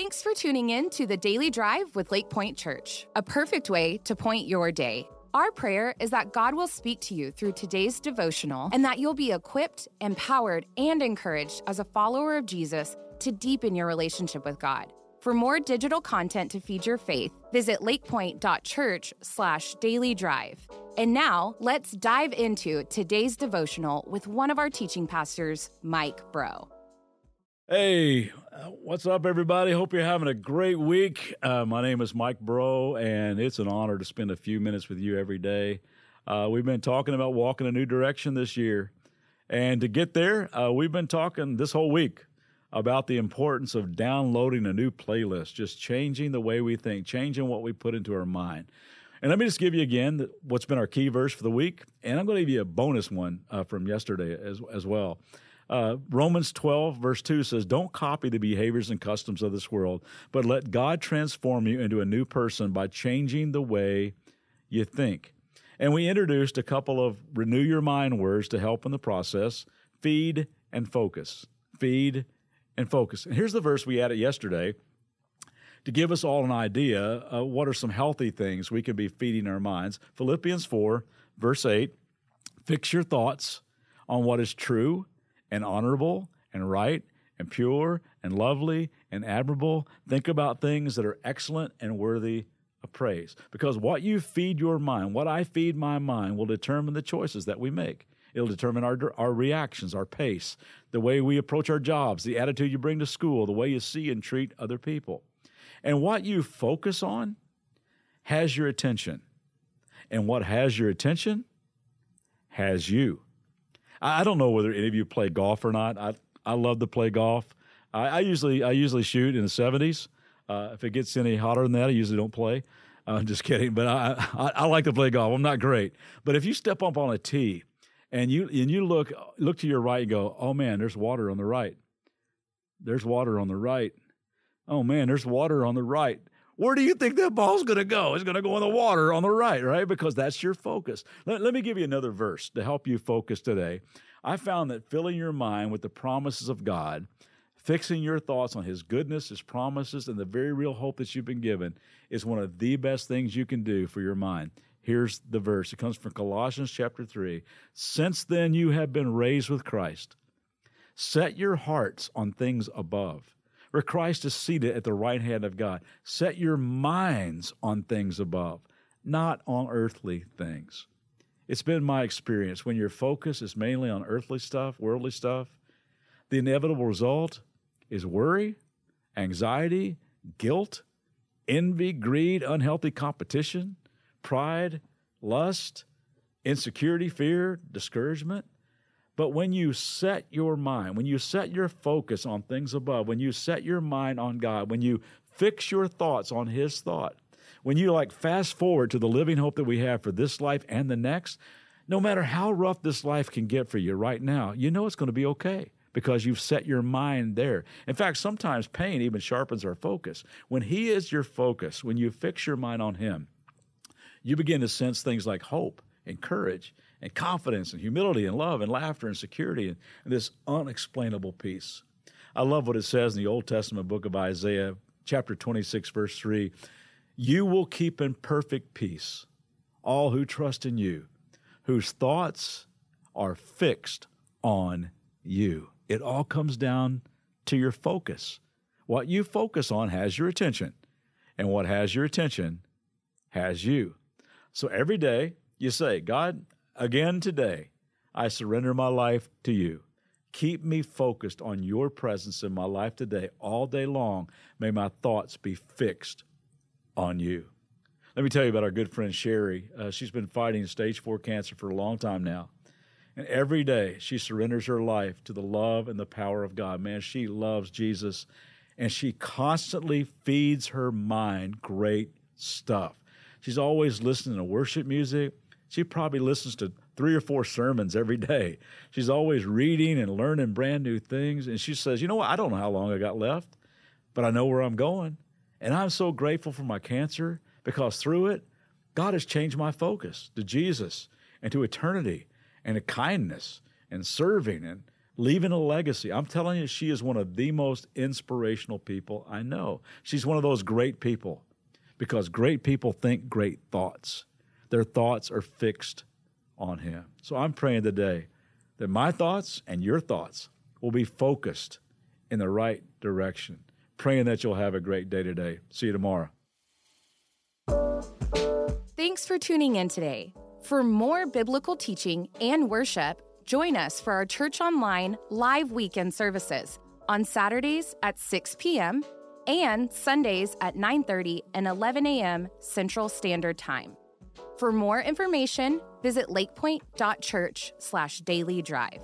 Thanks for tuning in to the Daily Drive with Lakepointe Church, a perfect way to point your day. Our prayer is that God will speak to you through today's devotional and that you'll be equipped, empowered, and encouraged as a follower of Jesus to deepen your relationship with God. For more digital content to feed your faith, visit lakepointe.church slash daily drive. And now let's dive into today's devotional with one of our teaching pastors, Mike Bro. Hey, what's up, everybody? Hope you're having a great week. Uh, my name is Mike Bro, and it's an honor to spend a few minutes with you every day. Uh, we've been talking about walking a new direction this year. And to get there, uh, we've been talking this whole week about the importance of downloading a new playlist, just changing the way we think, changing what we put into our mind. And let me just give you again what's been our key verse for the week, and I'm going to give you a bonus one uh, from yesterday as as well. Uh, Romans 12, verse 2 says, Don't copy the behaviors and customs of this world, but let God transform you into a new person by changing the way you think. And we introduced a couple of renew your mind words to help in the process feed and focus. Feed and focus. And here's the verse we added yesterday to give us all an idea what are some healthy things we can be feeding our minds. Philippians 4, verse 8 Fix your thoughts on what is true and honorable and right and pure and lovely and admirable. Think about things that are excellent and worthy of praise. Because what you feed your mind, what I feed my mind, will determine the choices that we make. It'll determine our, our reactions, our pace, the way we approach our jobs, the attitude you bring to school, the way you see and treat other people. And what you focus on has your attention. And what has your attention has you. I don't know whether any of you play golf or not. I, I love to play golf. I, I usually I usually shoot in the 70s. Uh, if it gets any hotter than that, I usually don't play. Uh, I'm just kidding, but I, I, I like to play golf. I'm not great, but if you step up on a tee and you and you look look to your right and go, oh man, there's water on the right. There's water on the right. Oh man, there's water on the right. Where do you think that ball's going to go? It's going to go in the water on the right, right? Because that's your focus. Let, let me give you another verse to help you focus today. I found that filling your mind with the promises of God, fixing your thoughts on His goodness, His promises, and the very real hope that you've been given is one of the best things you can do for your mind. Here's the verse. It comes from Colossians chapter 3. Since then you have been raised with Christ. Set your hearts on things above, where Christ is seated at the right hand of God. Set your minds on things above, not on earthly things. It's been my experience when your focus is mainly on earthly stuff, worldly stuff, the inevitable result is worry, anxiety, guilt, envy, greed, unhealthy competition, pride, lust, insecurity, fear, discouragement. But when you set your mind, when you set your focus on things above, when you set your mind on God, when you fix your thoughts on His thought, when you like fast forward to the living hope that we have for this life and the next, no matter how rough this life can get for you right now, you know it's going to be okay because you've set your mind there. In fact, sometimes pain even sharpens our focus. When He is your focus, when you fix your mind on Him, you begin to sense things like hope and courage and confidence and humility and love and laughter and security and, and this unexplainable peace. I love what it says in the Old Testament book of Isaiah, chapter 26, verse 3 You will keep in perfect peace all who trust in you, whose thoughts are fixed on you. It all comes down to your focus. What you focus on has your attention, and what has your attention has you. So every day you say, God, again today, I surrender my life to you. Keep me focused on your presence in my life today, all day long. May my thoughts be fixed on you. Let me tell you about our good friend Sherry. Uh, she's been fighting stage four cancer for a long time now. And every day she surrenders her life to the love and the power of God. Man, she loves Jesus and she constantly feeds her mind great stuff. She's always listening to worship music. She probably listens to three or four sermons every day. She's always reading and learning brand new things. And she says, You know what? I don't know how long I got left, but I know where I'm going. And I'm so grateful for my cancer because through it, God has changed my focus to Jesus and to eternity and to kindness and serving and leaving a legacy. I'm telling you, she is one of the most inspirational people I know. She's one of those great people because great people think great thoughts. Their thoughts are fixed on Him. So I'm praying today that my thoughts and your thoughts will be focused in the right direction. Praying that you'll have a great day today. See you tomorrow. Thanks for tuning in today. For more biblical teaching and worship, join us for our Church Online live weekend services on Saturdays at 6 p.m. and Sundays at 9:30 and 11 a.m. Central Standard Time. For more information, visit lakepointe.church/daily drive.